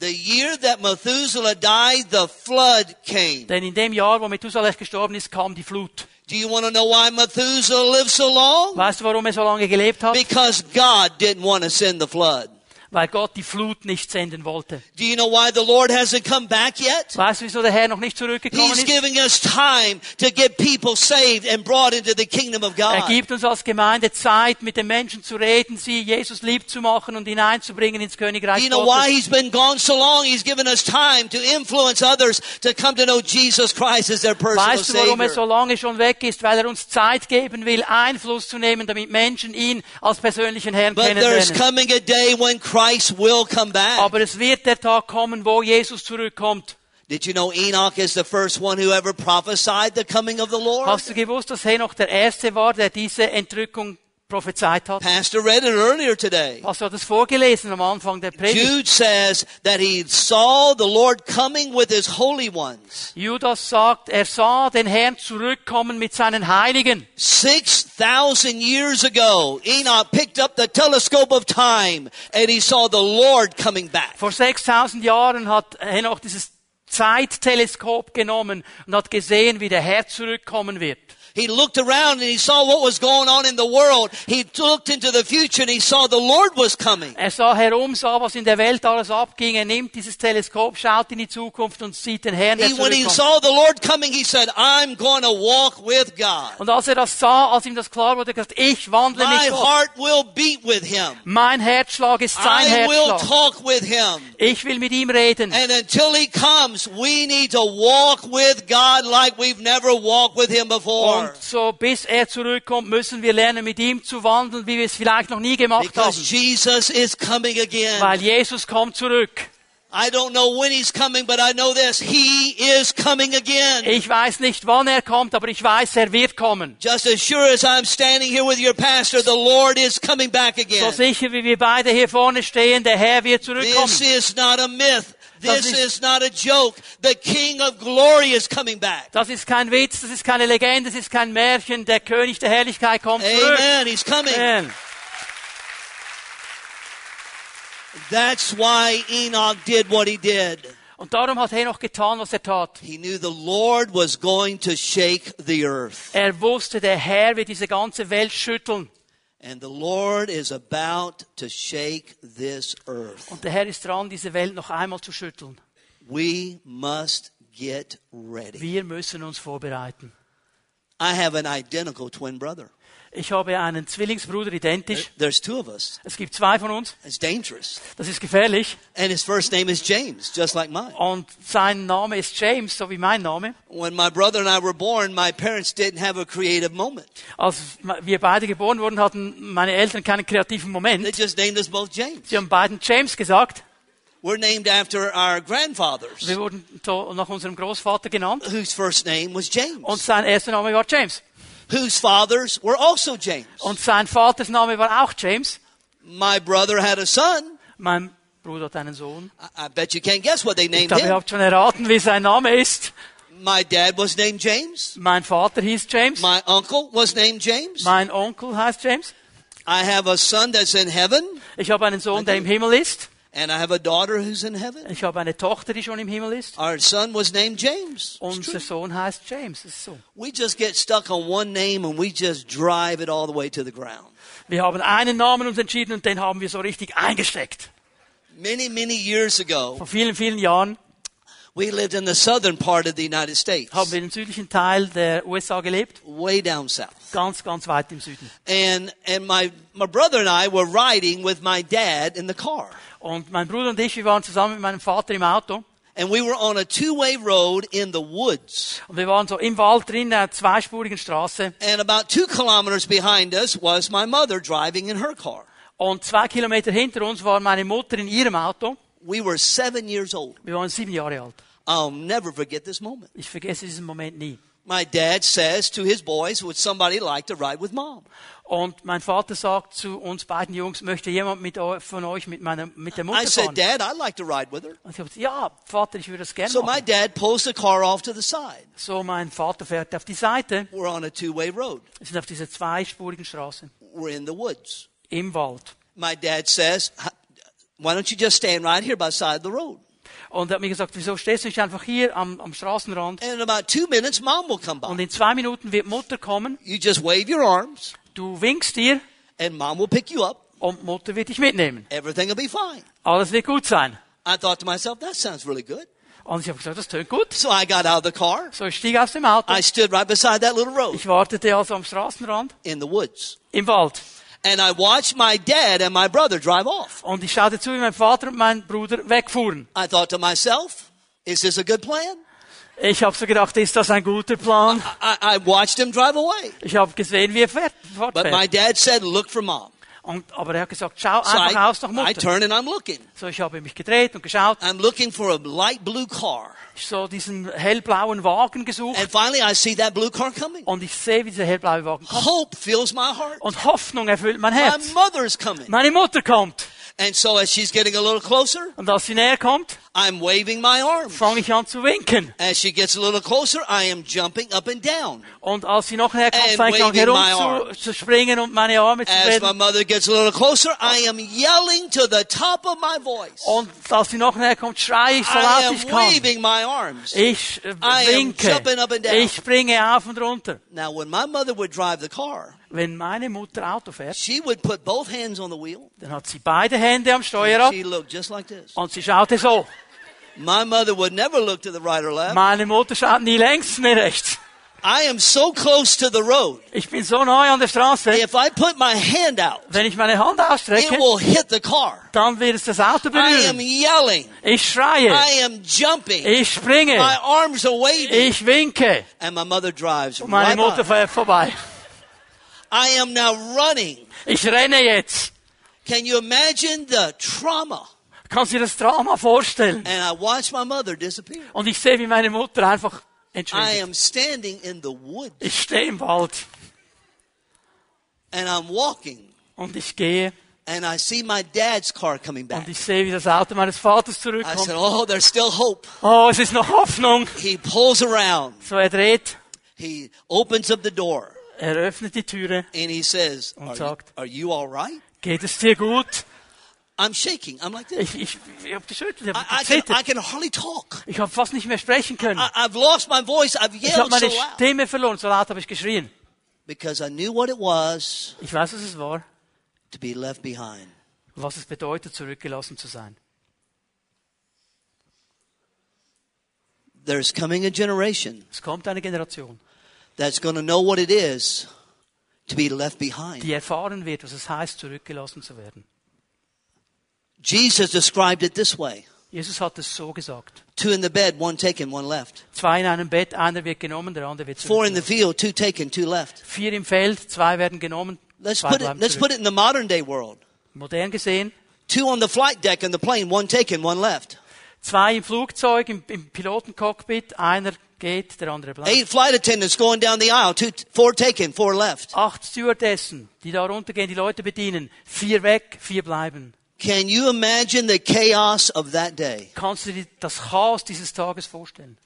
The year that Methuselah died, the flood came. Denn in dem Jahr, wo Methusalech gestorben ist, kam die Flut. Do you want to know why Methuselah lived so long? Weißt du, warum er so lange gelebt hat? Because God didn't want to send the flood. Weil Gott die Flut nicht senden wollte. Do you know why the Lord hasn't come back yet? Weißt du, wieso der Herr noch nicht zurückgekommen He's ist? giving us time to get people saved and brought into the kingdom of Er God. gibt uns als Gemeinde Zeit, mit den Menschen zu reden, sie Jesus lieb zu machen und hineinzubringen ins Do Königreich you know why Gottes. he's been gone so long? He's given us time to influence others to come to know Jesus Christ as their personal Weißt du, warum er so Savior. lange schon weg ist? Weil er uns Zeit geben will, Einfluss zu nehmen, damit Menschen ihn als persönlichen Herrn But there's kennenlernen. coming a day when Christ will come back. Aber es wird der Tag kommen, wo Jesus zurückkommt. Did you know Enoch is the first one who ever prophesied the coming of the Lord? Hast du gewusst, dass Henoch der Erste war, der diese Entrückung prophezeit hat? Pastor read it earlier today. Hast du das vorgelesen am Anfang der Predigt? Jude says that he saw the Lord coming with his holy ones. Judas sagt, er sah den Herrn zurückkommen mit seinen Heiligen. 6,000 years ago, Enoch picked up the telescope of time and he saw the Lord coming back. Vor 6000 Jahren hat Enoch dieses Zeitteleskop genommen und hat gesehen, wie der Herr zurückkommen wird. He looked around and he saw what was going on in the world. He looked into the future and he saw the Lord was coming. Er sah herum, sah, was in der Welt alles abging. Er nimmt dieses Teleskop, schaut in die Zukunft und sieht den Herrn, der He, when he saw the Lord coming, he said, I'm going to walk with God. Und als er das sah, als ihm das klar wurde, gesagt, ich wandle My mit Gott. heart will beat with him. Mein Herzschlag ist sein I will talk with him. Ich will mit ihm reden. And until he comes, we need to walk with God like we've never walked with him before. Und so bis er zurückkommt, müssen wir lernen, mit ihm zu wandeln, wie wir es vielleicht noch nie gemacht Because haben. Jesus is coming again. Weil Jesus kommt zurück. I don't know when he's coming, but I know this. He is coming again. Ich weiß nicht, wann er kommt, aber ich weiß, er wird kommen. Just as sure as I'm standing here with your pastor, the Lord is coming back So again. sicher wie wir beide hier vorne stehen, der Herr wird This zurückkommen. is not a myth. This ist- is not a joke. The King of Glory is coming back. Das ist kein Witz, das ist keine Legende, das ist kein Märchen. Der König der Herrlichkeit kommt zurück. Amen. He's coming. Amen. That's why Enoch did what he did. Und darum hat Henoch getan, was er tat. He knew the Lord was going to shake the earth. Er wusste, der Herr wird diese ganze Welt schütteln. And the Lord is about to shake this earth. Und der Herr ist dran, diese Welt noch einmal zu schütteln. We must get ready. Wir müssen uns vorbereiten. I have an identical twin brother. Ich habe einen Zwillingsbruder identisch. There's two of us. Es gibt zwei von uns. It's dangerous. Das ist gefährlich. And his first name is James, just like mine. Und sein Name ist James, so wie mein Name. When my brother and I were born, my parents didn't have a creative moment. Als wir beide geboren wurden, hatten meine Eltern keinen kreativen They Moment. just named us both James. Sie haben beiden James gesagt. We're named after our grandfathers, Wir wurden nach unserem Großvater genannt. whose first name was Und James, sein erster Name war James. Whose fathers were also James. Und sein Vaters Name war auch James. My brother had a son. Mein Bruder hat einen Sohn. I, I bet you can't guess what they Ich named glaube, ihr him. habt schon erraten, wie sein Name ist. My dad was named James. Mein Vater hieß James. My uncle was named James. Mein Onkel heißt James. I have a son that's in heaven, Ich habe einen Sohn, der im Himmel ist. And I have a daughter who's in heaven. Ich habe eine Tochter, die schon im Himmel ist. Our son was named James. Unser. Sohn heißt James. Das ist so. We just get stuck on one name and we just drive it all the way to the ground. Wir haben einen Namen uns entschieden und den haben wir so richtig eingesteckt. Many, many years ago, Vor vielen, vielen Jahren we lived in the southern part of the United States, haben wir im südlichen Teil der USA gelebt. way down south. Ganz, ganz weit im Süden. And, and my, my brother and I were riding with my dad in the car. Und mein Bruder und ich, wir waren zusammen mit meinem Vater im Auto. And we were on a two-way road in the woods. Und wir waren so im Wald drin, in einer zweispurigen Straße. And about two kilometers behind us was my mother driving in her car. Und zwei Kilometer hinter uns war meine Mutter in ihrem Auto. We were seven years old. Wir waren sieben Jahre alt. I'll never forget this moment. Ich vergesse diesen Moment nie. My dad says to his boys, would somebody like to ride with mom? Und mein Vater sagt zu uns beiden Jungs, möchte jemand mit von euch mit meiner, mit der I said, fahren? Dad, I'd like to ride with her. Und ich habe gesagt, ja, Vater, ich würde das gerne So my dad pulls the car off to the side. So, mein Vater fährt auf die Seite. We're on a two-way road. Wir sind auf dieser zweispurigen Straße. We're in the woods. Im Wald. My dad says, why don't you just stand right here by the side of the road? Und er hat mir gesagt, wieso stehst du nicht einfach hier am, am Straßenrand? And in about two minutes, mom will come Und in zwei Minuten wird Mutter kommen. You just wave your arms Du winkst up. und Mutter wird dich mitnehmen. Everything will be fine. Alles wird gut sein. I thought to myself, that sounds really good. Und ich habe gesagt, das tönt gut. So I got out of the car. So, ich stieg aus dem Auto. I stood right beside that little road Ich wartete also am Straßenrand in the woods. im Wald. And I watched my dad and my brother drive off. Und ich schaute zu, wie mein Vater und mein Bruder wegfuhren. I thought to myself, is this a good plan? Ich habe so gedacht, ist das ein guter Plan? I, I watched him drive away. Ich habe gesehen, wie er fährt, But my dad said, look for mom. Und, aber er hat gesagt, schau So einfach I, aus nach I turn and I'm looking. So, ich habe mich gedreht und geschaut. I'm looking for a light blue car. So diesen hellblauen Wagen gesucht And finally I see that blue car coming. und ich sehe, wie dieser hellblaue Wagen kommt. Hope fills my heart. Und Hoffnung erfüllt mein My Herz. mother's coming. Meine Mutter kommt. And so as she's getting a little closer, Und als sie näher kommt, I'm waving my arms. fange ich an zu winken. As she gets a little closer, I am jumping up and down. Und als sie noch näher kommt, fange ich an herum zu, zu springen und meine Arme zu As my mother gets a little closer, I am yelling to the top of my voice. Und als sie noch näher kommt, schreie ich so I laut am ich kann. waving my arms. Ich äh, I am winke. jumping up and down. Ich springe auf und runter. Now, when my mother would drive the car, Wenn meine Mutter Auto fährt, she would put both hands on the wheel. dann hat sie beide Hände am Steuerrad She looked just like this. und sie schaute so. My mother would never look to the right or left. Meine Mutter schaut nie längs, nie rechts. I am so close to the road. Ich bin so neu an der Straße. If I put my hand out, Wenn ich meine Hand ausstrecke, it will hit the car. dann wird es das Auto berühren. I am yelling. Ich schreie. I am jumping. Ich springe. My arms are waving. Ich winke. And my mother drives Und meine right Mutter fährt vorbei. I am now running. Ich renne jetzt. Can you imagine the trauma Kannst du dir das Drama vorstellen? And I watched my mother disappear. Und ich sehe, wie meine Mutter einfach I entschwindet. am standing in the woods Ich stehe im Wald and I'm walking und ich gehe and I see my dad's car coming back. und ich sehe, wie das Auto meines Vaters I zurückkommt. said, Oh, there's still hope. Oh, es ist noch Hoffnung. He pulls around. So er dreht, He opens up the door er öffnet die Türe. and he says, Und Are you, sagt- are you all right? Geht es dir gut? I'm shaking. I'm like this. Ich, ich, ich habe geschüttelt, ich I, habe I, can, I can hardly talk. Ich habe fast nicht mehr sprechen können. I, I've lost my voice. I've Ich habe yelled so meine loud Stimme verloren, so laut habe ich geschrien. because I knew what it was Ich weiß, was es war, to be left behind. was es bedeutet, zurückgelassen zu sein. There's coming a generation Es kommt eine Generation, that's going to know what it is to be left behind. die erfahren wird, was es heißt, zurückgelassen zu werden. Jesus described it this way Jesus hat es so gesagt. two in the bed, one taken, one left. Zwei in einem Bett, einer wird genommen, der andere wird Four in the field, two taken, two left. Vier im Feld, zwei werden genommen, Let's zwei put it, let's zurück. put it in the modern day world. Modern gesehen, Two on the flight deck in the plane, one taken, one left. zwei im Flugzeug, im, im Pilotencockpit, einer geht, der andere bleibt. Eight flight attendants going down the aisle, two, four taken, four left. Acht Stewardessen, die da runtergehen, die Leute bedienen. Vier weg, vier bleiben. Can you imagine the chaos of that day? Kannst du dir das Chaos dieses Tages vorstellen?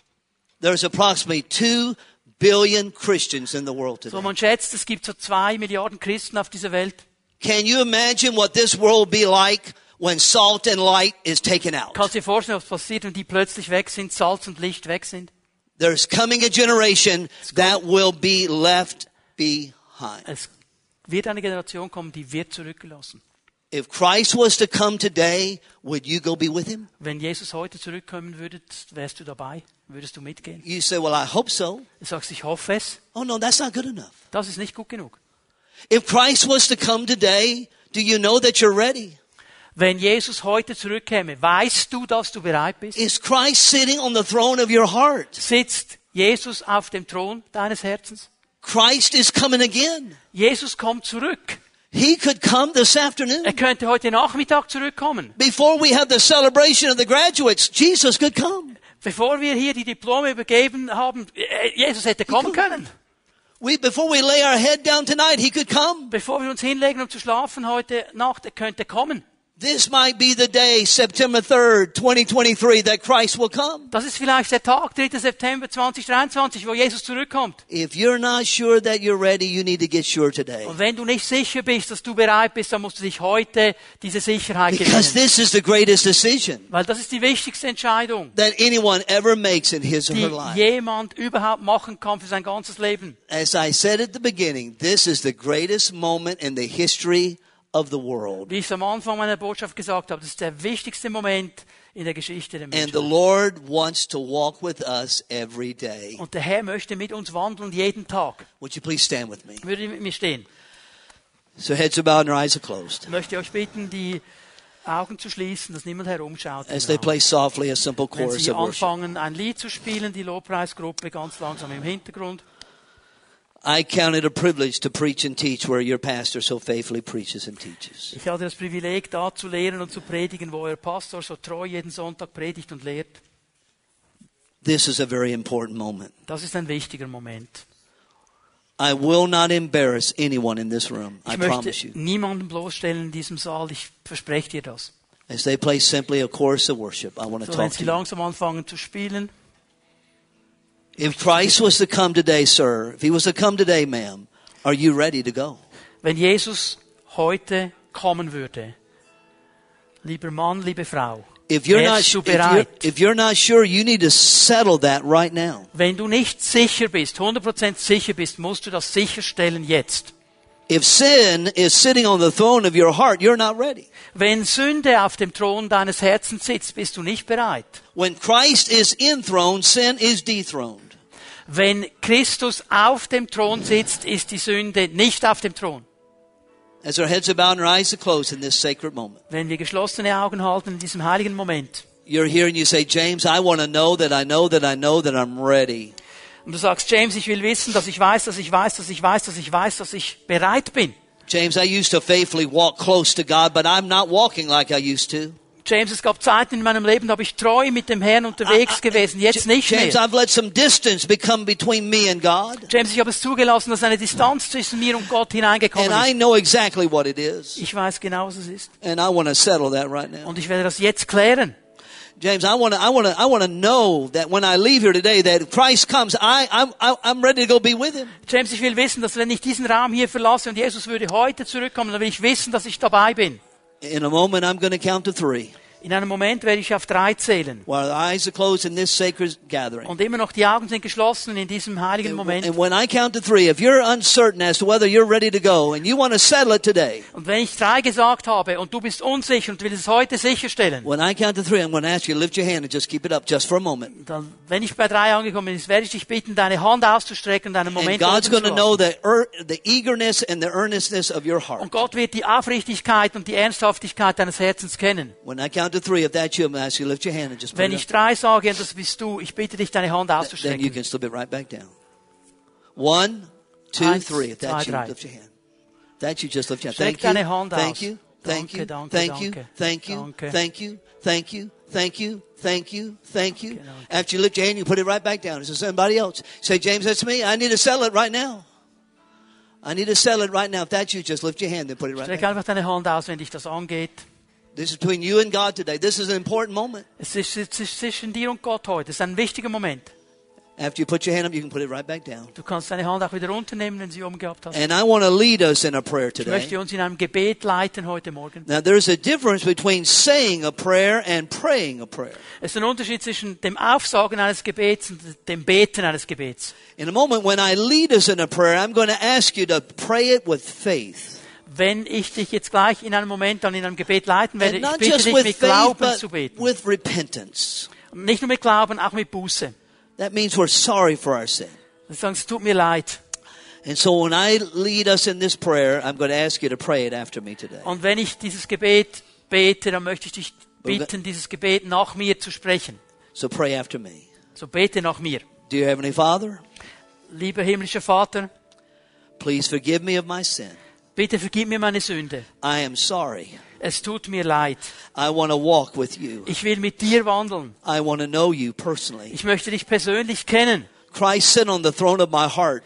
There's approximately two billion Christians in the world So, today. man schätzt, es gibt so zwei Milliarden Christen auf dieser Welt. Can you imagine what this world be like when salt and light is taken out? Kannst du dir vorstellen, was passiert, wenn die plötzlich weg sind, Salz und Licht weg sind? There's coming a generation that will be left behind. Es wird eine Generation kommen, die wird zurückgelassen. If Christ was to come today, would you go be with him? Wenn Jesus heute zurückkommen würde, wärst du dabei? Würdest du mitgehen? You say, well, I hope so. Du sagst, ich hoffe es. Oh no, that's not good enough. Das ist nicht gut genug. If Christ was to come today, do you know that you're ready? Wenn Jesus heute zurückkäme, weißt du, dass du bereit bist? Is Christ sitting on the throne of your heart? Sitzt Jesus auf dem Thron deines Herzens? Christ is coming again. Jesus kommt zurück. He could come this afternoon. Er könnte heute Nachmittag zurückkommen. Before we have the celebration of the graduates, Jesus could come. Bevor wir hier die Diplome übergeben haben, äh, Jesus hätte kommen können. We, before we lay our head down tonight, He could come. Bevor wir uns hinlegen, um zu schlafen heute Nacht, er könnte kommen. This might be the day, September 3rd, 2023, that Christ will come. Das ist vielleicht der Tag, 3. September 2023, wo Jesus zurückkommt. If you're not sure that you're ready, you need to get sure today. Und wenn du nicht sicher bist, dass du bereit bist, dann musst du dich heute diese Sicherheit Because this is the greatest decision Weil das ist die wichtigste Entscheidung, that anyone ever makes in his or her life. Die jemand überhaupt machen kann für sein ganzes Leben. As I said at the beginning, this is the greatest moment in the history of the world. Wie ich es am Anfang meiner Botschaft gesagt habe, das ist der wichtigste Moment in der Geschichte der And the Menschheit. Lord wants to walk with us every day. Und der Herr möchte mit uns wandeln jeden Tag. Would you please stand with me? Würde mit mir stehen. So heads are bowed and our eyes are closed. Ich möchte euch bitten, die Augen zu schließen, dass niemand herumschaut. As they play softly a simple Wenn chorus Sie of worship. anfangen, ein Lied zu spielen, die Lobpreisgruppe ganz langsam im Hintergrund. I count it a privilege to preach and teach where your pastor so faithfully preaches and teaches. Ich hatte das Privileg, da zu lehren und zu predigen, wo euer Pastor so treu jeden Sonntag predigt und lehrt. This is a very important moment. Das ist ein wichtiger Moment. I will not embarrass anyone in this room. I Ich promise möchte you. niemanden bloßstellen in diesem Saal. Ich verspreche dir das. As they play simply a chorus of worship, I want to So, wenn talk Sie to you. langsam anfangen zu spielen, If Christ was to come today, sir, if he was to come today, ma'am, are you ready to go? wenn Jesus heute kommen würde, lieber Mann, liebe Frau, If you're not, wärst du if you're, bereit? if you're not sure, you need to settle that right now. Wenn du nicht sicher bist, 100% sicher bist, musst du das sicherstellen jetzt. If sin is sitting on the throne of your heart, you're not ready. Wenn Sünde auf dem Thron deines Herzens sitzt, bist du nicht bereit. When Christ is enthroned, sin is dethroned. Wenn Christus auf dem Thron sitzt, ist die Sünde nicht auf dem Thron. As our heads are bowed and our eyes are closed in this sacred moment, Wenn wir geschlossene Augen halten in diesem heiligen Moment you're here and you say, James, I want to know that I know that I know that I'm ready. und du sagst, James, ich will wissen, dass ich weiß, dass ich weiß, dass ich weiß, dass ich weiß, dass ich bereit bin. James, I used to faithfully walk close to God, but I'm not walking like I used to. James, es gab Zeiten in meinem Leben, da habe ich treu mit dem Herrn unterwegs gewesen, jetzt nicht James, mehr. I've let some distance become between me and God. James, ich habe es zugelassen, dass eine Distanz zwischen mir und Gott hineingekommen And I ist. know exactly what it is. Ich weiß genau, was es ist. And I want to settle that right now. Und ich werde das jetzt klären. James, I want to, I want to, I want to know that when I leave here today, that Christ comes, I, I'm, I- I'm ready to go be with Him. James, ich will wissen, dass wenn ich diesen Raum hier verlasse und Jesus würde heute zurückkommen, dann will ich wissen, dass ich dabei bin. In a moment, I'm going to count to three. In einem Moment werde ich auf drei zählen. Und immer noch die Augen sind geschlossen in diesem heiligen Moment. Und wenn ich drei gesagt habe und du bist unsicher und willst es heute sicherstellen, when I count to three, I'm going to ask you to lift your hand and just keep it up just for a moment. dann, wenn ich bei drei angekommen bin, werde ich dich bitten, deine Hand auszustrecken und einen Moment and. Und Gott wird die Aufrichtigkeit und die Ernsthaftigkeit deines Herzens kennen. When I count to three, if that's you, ask you lift your hand and just put Wenn it ich drei sage das bist du, ich bitte dich, deine Hand Then you auszustrecken. can slip it right back down. One, two, Eins, three. If that's you, drei. lift your hand. If that's you, just lift your hand. Streck Thank you. deine Hand Thank aus. you. Thank you. Danke, Thank you. Thank you. danke. Thank you. Thank you. Thank you. Thank you. Thank you. Danke, danke. After you lift your hand, you put it right back down. Is there somebody else? Say, James, that's me. I need to settle it right now. I need to settle it right now. If that's you, just lift your hand and put it right Streck back. einfach deine Hand aus, wenn dich das angeht. This is between you and God today. This is an important moment. Es ist, es ist zwischen dir und Gott heute. Es ist ein wichtiger Moment. After you put your hand up, you can put it right back down. Du kannst deine Hand auch wieder runternehmen, wenn sie oben gehabt hast. And I want to lead us in a prayer Ich today. möchte uns in einem Gebet leiten heute Morgen. Now, there's a difference between saying a prayer and praying a prayer. Es ist ein Unterschied zwischen dem Aufsagen eines Gebets und dem Beten eines Gebets. In a moment, when I lead us in a prayer, I'm going to ask you to pray it with faith. Wenn ich dich jetzt gleich in einem Moment dann in einem Gebet leiten werde, ich bitte dich mit faith, Glauben but zu beten. nicht nur mit Glauben, auch mit Buße. That means we're sorry for our sin. Wir sagen, es tut mir leid. And so when I lead us in this prayer, I'm going to ask you to pray it after me today. Und wenn ich dieses Gebet bete, dann möchte ich dich bitten, dieses Gebet nach mir zu sprechen. So pray after me. So bete nach mir. Dear Heavenly Father, Lieber himmlischer Vater, please forgive me of my sin. Bitte vergib mir meine Sünde. I am sorry. Es tut mir leid. I want to walk with you. Ich will mit dir wandeln. I want to know you personally. Ich möchte dich persönlich kennen. Christ sit on the throne of my heart.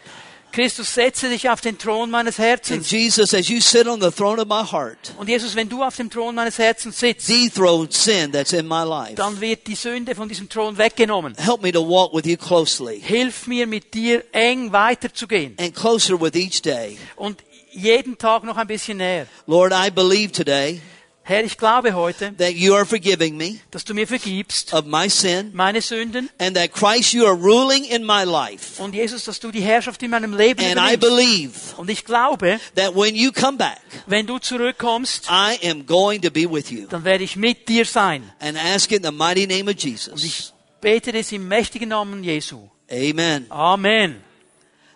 Christus, setze dich auf den Thron meines And Herzens. Jesus, as you sit on the throne of my heart, Und Jesus, wenn du auf dem Thron meines Herzens sitzt, dethrone sin that's in my life. dann wird die Sünde von diesem Thron weggenommen. Help me to walk with you closely Hilf mir, mit dir eng weiterzugehen. and closer with each day. Und jeden Tag noch ein bisschen näher. Lord, I believe today Herr, ich glaube heute, that you are forgiving me dass du mir vergibst of my sin meine Sünden. and that Christ, you are ruling in my life. Und Jesus, dass du die Herrschaft in meinem Leben And I übernimmst. believe Und ich glaube, that when you come back, wenn du zurückkommst, I am going to be with you. dann werde ich mit dir sein. And ask in the mighty name of Und Jesus. ich bete das im mächtigen Namen Jesu. Amen. Amen.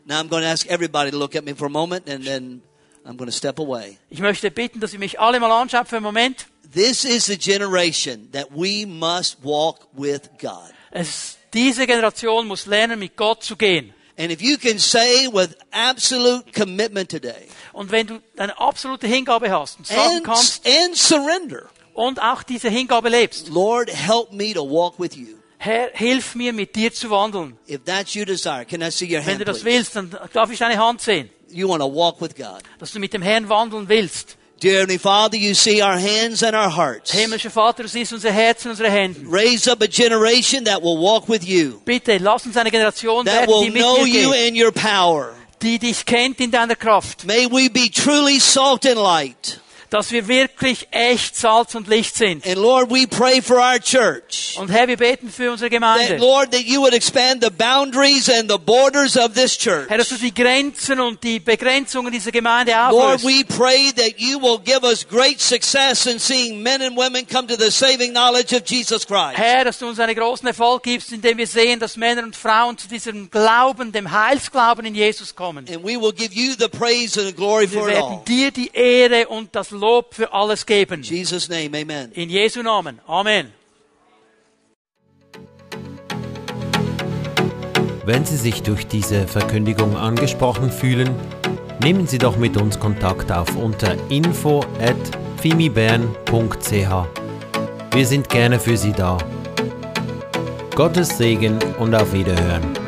Now I'm going to ask everybody to look at me for a moment and then I'm going to step away. Ich möchte bitten, dass ihr mich alle mal anschaut für einen Moment. This is the generation that we must walk with God. Es, diese Generation muss lernen, mit Gott zu gehen. And if you can say with absolute commitment today Und wenn du eine absolute Hingabe hast und sagen and, kannst and surrender, und auch diese Hingabe lebst, Lord, help me to walk with you. Herr, hilf mir, mit dir zu wandeln. If that's your desire, can I see your Wenn hand, du das please? willst, dann darf ich deine Hand sehen, You want to walk with God. dass du mit dem Herrn wandeln willst. Dear Heavenly Father, you see our hands and our hearts. Himmlischer Vater, du siehst unsere Herzen, unsere Hände. Raise up a generation that will walk with you, Bitte, lass uns eine Generation that werden, will die mit know dir you geht, in your power. die dich kennt in deiner Kraft. May we be truly salt and light. Dass wir wirklich echt Salz und Licht sind. And Lord, we pray for our church. Und Herr, wir beten für unsere That, Gemeinde. Lord, that you would expand the boundaries and the borders of this church. Herr, dass du die Grenzen und die Begrenzungen dieser Gemeinde Lord, auflöst. we pray that you will give us great success in seeing men and women come to the saving knowledge of Jesus Christ. Herr, dass du uns einen großen Erfolg gibst, indem wir sehen, dass Männer und Frauen zu diesem Glauben, dem Heilsglauben in Jesus kommen. And we will give you the praise and the glory Wir for it werden all. dir die Ehre und das Lob für alles geben. In Jesus' name, amen. In Jesu Namen. Amen. Wenn Sie sich durch diese Verkündigung angesprochen fühlen, nehmen Sie doch mit uns Kontakt auf unter info at fimibern.ch. Wir sind gerne für Sie da. Gottes Segen und auf Wiederhören.